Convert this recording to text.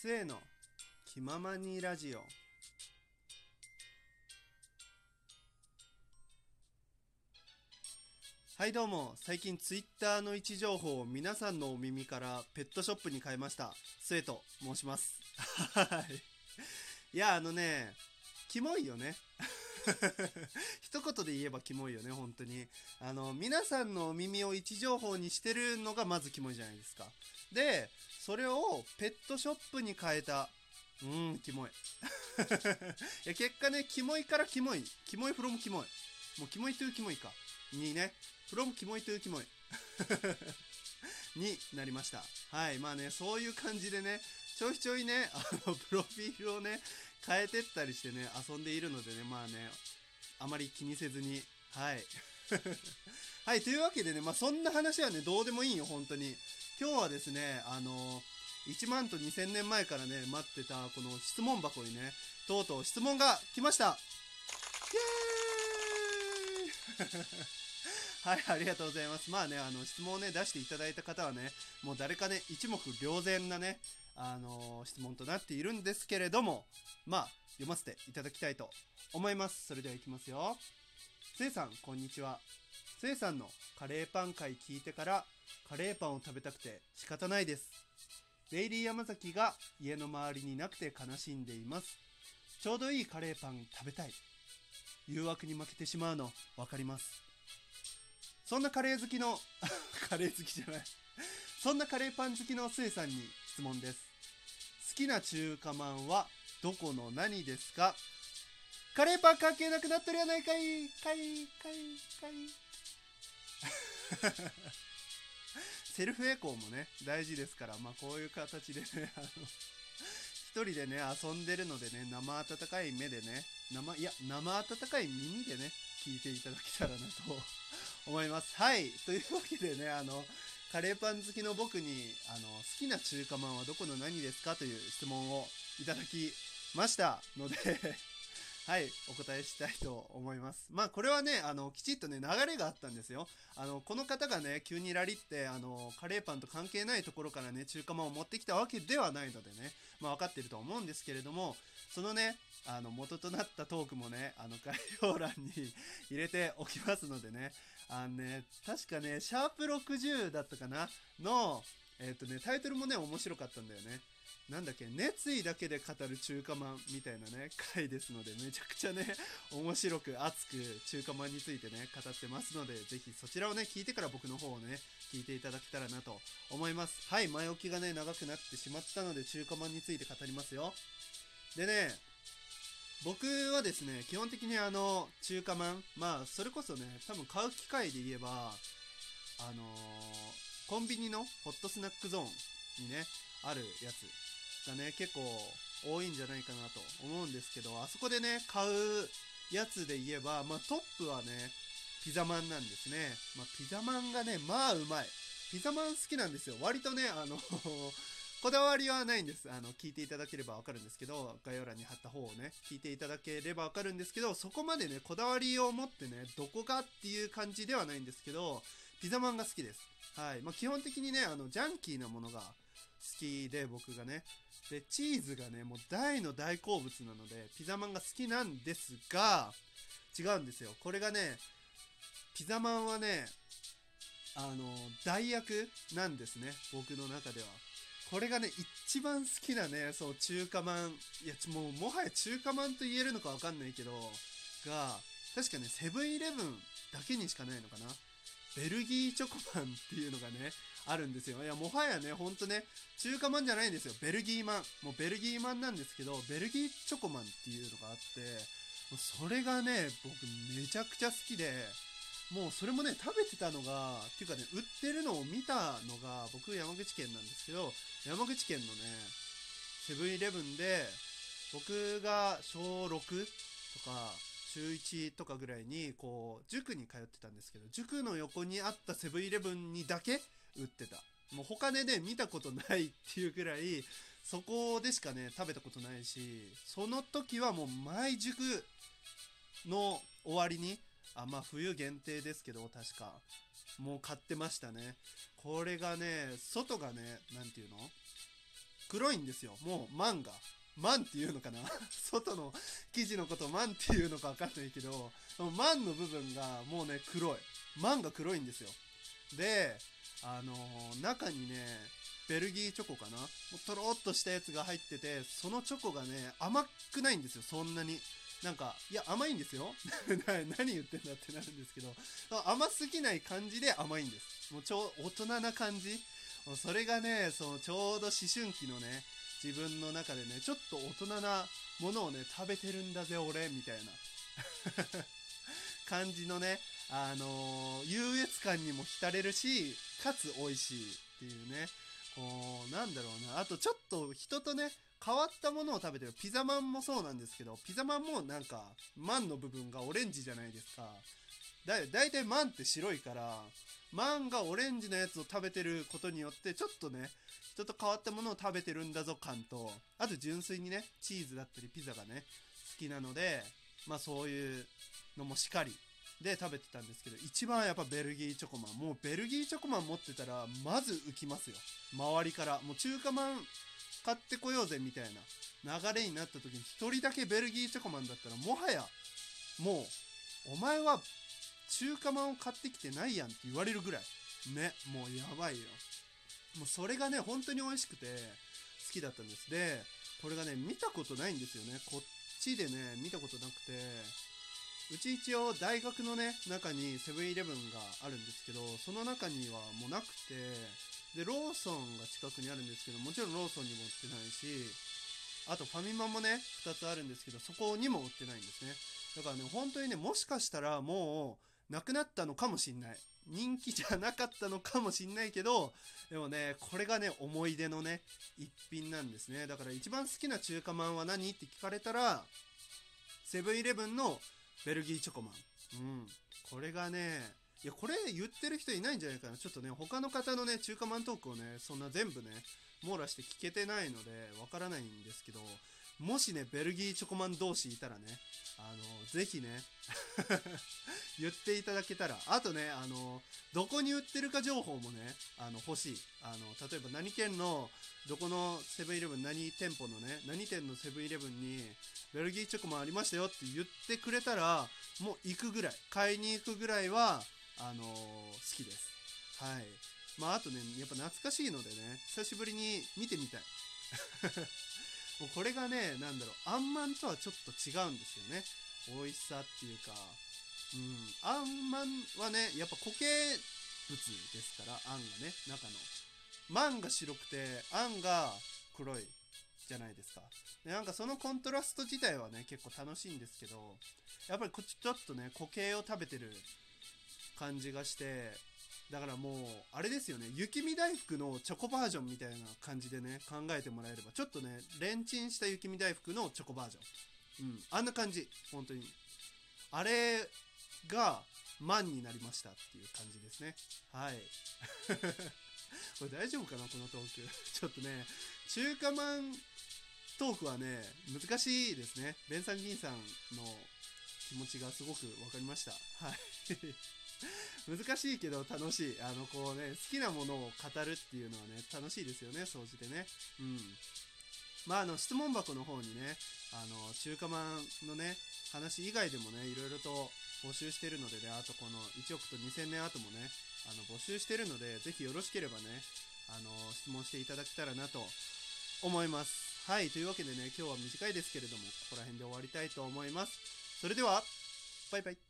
末の気ままにラジオ。はいどうも。最近ツイッターの位置情報を皆さんのお耳からペットショップに変えました。末と申します。はい。いやあのねキモいよね。一言で言えばキモいよね本当に。あの皆さんのお耳を位置情報にしてるのがまずキモいじゃないですか。でそれをペットショップに変えた。うーん。キモい。いや結果ねキモいからキモい。キモいフロムキモい。もうキモいというキモいか。にね。フロムキモいというキモい。になりました。はいまあねそういう感じでねちょいちょいねあのプロフィールをね変えてったりしてね遊んでいるのでねまあねあまり気にせずに。はいはいというわけでねまあそんな話はねどうでもいいよ本当に今日はですねあの1万と2000年前からね待ってたこの質問箱にねとうとう質問が来ましたイエーイ はい、ありがとうございます。まあね、あの、質問をね、出していただいた方はね、もう誰かね、一目瞭然なね、あのー質問となっているんですけれども、まあ、読ませていただきたいと思います。それではいきますよ。せいさん、こんにちは。せいさんのカレーパン会聞いてから、カレーパンを食べたくて仕方ないです。デイリー山崎が家の周りになくて悲しんでいます。ちょうどいいカレーパン食べたい。誘惑に負けてしまうの分かります。そんなカレー好きの、カレー好きじゃない。そんなカレーパン好きのスエさんに質問です。好きな中華まんはどこの何ですか？カレーパン関係なくなっとるやないかい。かいかいかい。セルフエコーもね大事ですからまあこういう形でねあの一人でね遊んでるのでね生温かい目でね生いや生温かい耳でね聞いていただけたらなと 思います。はい。というわけでねあのカレーパン好きの僕にあの好きな中華まんはどこの何ですかという質問をいただきましたのではいお答えしたいと思います。まあこれはねあのきちっとね流れがあったんですよ。あのこの方がね急にラリってあのカレーパンと関係ないところからね中華まんを持ってきたわけではないのでねまあ分かってると思うんですけれどもそのねあの元となったトークもねあの概要欄に入れておきますのでねあのね確かねシャープ60だったかなのえっ、とねタイトルもね面白かったんだよね。なんだっけ熱意だけで語る中華まんみたいなね回ですのでめちゃくちゃね面白く熱く中華まんについてね語ってますのでぜひそちらをね聞いてから僕の方をね聞いていただけたらなと思います。はい前置きがね長くなってしまったので中華まんについて語りますよ。でね僕はですね基本的にあの中華まんまあそれこそね多分買う機会で言えばあのーコンビニのホットスナックゾーンにねあるやつ。がね結構多いんじゃないかなと思うんですけどあそこでね買うやつで言えば、まあ、トップはねピザマンなんですね、まあ、ピザマンがねまあうまい。ピザマン好きなんですよ。割とねあの こだわりはないんです。あの聞いていただければわかるんですけど概要欄に貼った方をね聞いていただければわかるんですけどそこまでねこだわりを持ってねどこかっていう感じではないんですけどピザマンが好きです。はい、まあ、基本的にねあのジャンキーなものがきで僕がね。でチーズがねもう大の大好物なのでピザマンが好きなんですが違うんですよ。これがねピザマンはねあの代役なんですね。僕の中では。これがね一番好きなねそう中華まん。いやもうもはや中華まんと言えるのかわかんないけどが確かねセブンイレブンだけにしかないのかな。ベルギーチョコマンっていうのがねあるんですよ。いやもはやねほんとね中華まんじゃないんですよ。ベルギーマンもうベルギーマンなんですけどベルギーチョコマンっていうのがあってもうそれがね僕めちゃくちゃ好きでもうそれもね食べてたのがっていうかね売ってるのを見たのが僕山口県なんですけど山口県のねセブンイレブンで僕が小6とか中1とかぐらいにこう塾に通ってたんですけど塾の横にあったセブンイレブンにだけ売ってた。もう他でね見たことないっていうぐらいそこでしかね食べたことないしその時はもう毎塾の終わりにあまあ冬限定ですけど確かもう買ってましたね。これがね外がね何ていうの？黒いんですよ。もうマンが。マンっていうのかな？外の生地のことマンっていうのか分かんないけどマンの部分がもうね黒い。マンが黒いんですよ。であのー、中にねベルギーチョコかな？もうとろっとしたやつが入っててそのチョコがね甘くないんですよそんなに。なんかいや甘いんですよ。何言ってんだってなるんですけど。甘すぎない感じで甘いんです。もう超大人な感じ。それがねそのちょうど思春期のね自分の中でねちょっと大人なものをね食べてるんだぜ俺みたいな。感じのねあのー、優越感にも浸れるしかつ美味しいっていうね。こうなんだろうな。あとちょっと人とね変わったものを食べてる。ピザマンもそうなんですけどピザマンもなんかマンの部分がオレンジじゃないですか。だだいたいマンって白いからマンがオレンジのやつを食べてることによってちょっとね人と変わったものを食べてるんだぞ感とあと純粋にねチーズだったりピザがね好きなのでまあそういうのもしっかりで食べてたんですけど一番やっぱベルギーチョコマンもうベルギーチョコマン持ってたらまず浮きますよ。周りから。もう中華まん買ってこようぜみたいな。流れになった時に1人だけベルギーチョコマンだったらもはやもうお前は中華まんを買ってきてないやんって言われるぐらい。ねもうやばいよ。もうそれがね本当に美味しくて好きだったんです。でこれがね見たことないんですよね。こっちでね見たことなくて。うち一応大学のね中にセブンイレブンがあるんですけどその中にはもうなくてでローソンが近くにあるんですけどもちろんローソンにも売ってないしあとファミマもね2つあるんですけどそこにも売ってないんですね。だからね本当にねもしかしたらもうなくなったのかもしんない。人気じゃなかったのかもしんないけどでもねこれがね思い出のね一品なんですね。だから一番好きな中華まんは何？って聞かれたらセブンイレブンのベルギーチョコマン。うん。これがね、いや、これ言ってる人いないんじゃないかな。ちょっとね、他の方のね、中華マントークをね、そんな全部ね、網羅して聞けてないので、わからないんですけど、もしね、ベルギーチョコマン同士いたらね、あの、ぜひね、言っていただけたら、あとね、あの、どこに売ってるか情報もね、あの、欲しい。あの、例えば何県の、どこのセブンイレブン、何店舗のね、何店のセブンイレブンに、ベルギーチョコマンありましたよって言ってくれたら、もう行くぐらい、買いに行くぐらいは、あの好きです。はい。まあ、あとね、やっぱ懐かしいのでね、久しぶりに見てみたい。もうこれがね、なんだろう、あんまんとはちょっと違うんですよね。美味しさっていうか、うん、あんまんはね、やっぱ固形物ですから、あんがね、中の。まんが白くて、あんが黒いじゃないですか。でなんかそのコントラスト自体はね、結構楽しいんですけど、やっぱりこっちちょっとね、固形を食べてる感じがして、だからもう、あれですよね、雪見大福のチョコバージョンみたいな感じでね、考えてもらえれば、ちょっとね、レンチンした雪見大福のチョコバージョン。うん、あんな感じ、本当に。あれが、万になりましたっていう感じですね。はい。これ大丈夫かなこのトーク。ちょっとね、中華まんトークはね、難しいですね。ベンさん銀さんの気持ちがすごく分かりました。はい。難しいけど楽しい。あの、こうね、好きなものを語るっていうのはね、楽しいですよね、掃除でね。うん。まあ、あの、質問箱の方にね、あの、中華まんのね、話以外でもね、いろいろと募集してるのでね、あとこの1億と2000年後もね、あの、募集してるので、ぜひよろしければね、あの、質問していただけたらなと思います。はい、というわけでね、今日は短いですけれども、ここら辺で終わりたいと思います。それでは、バイバイ。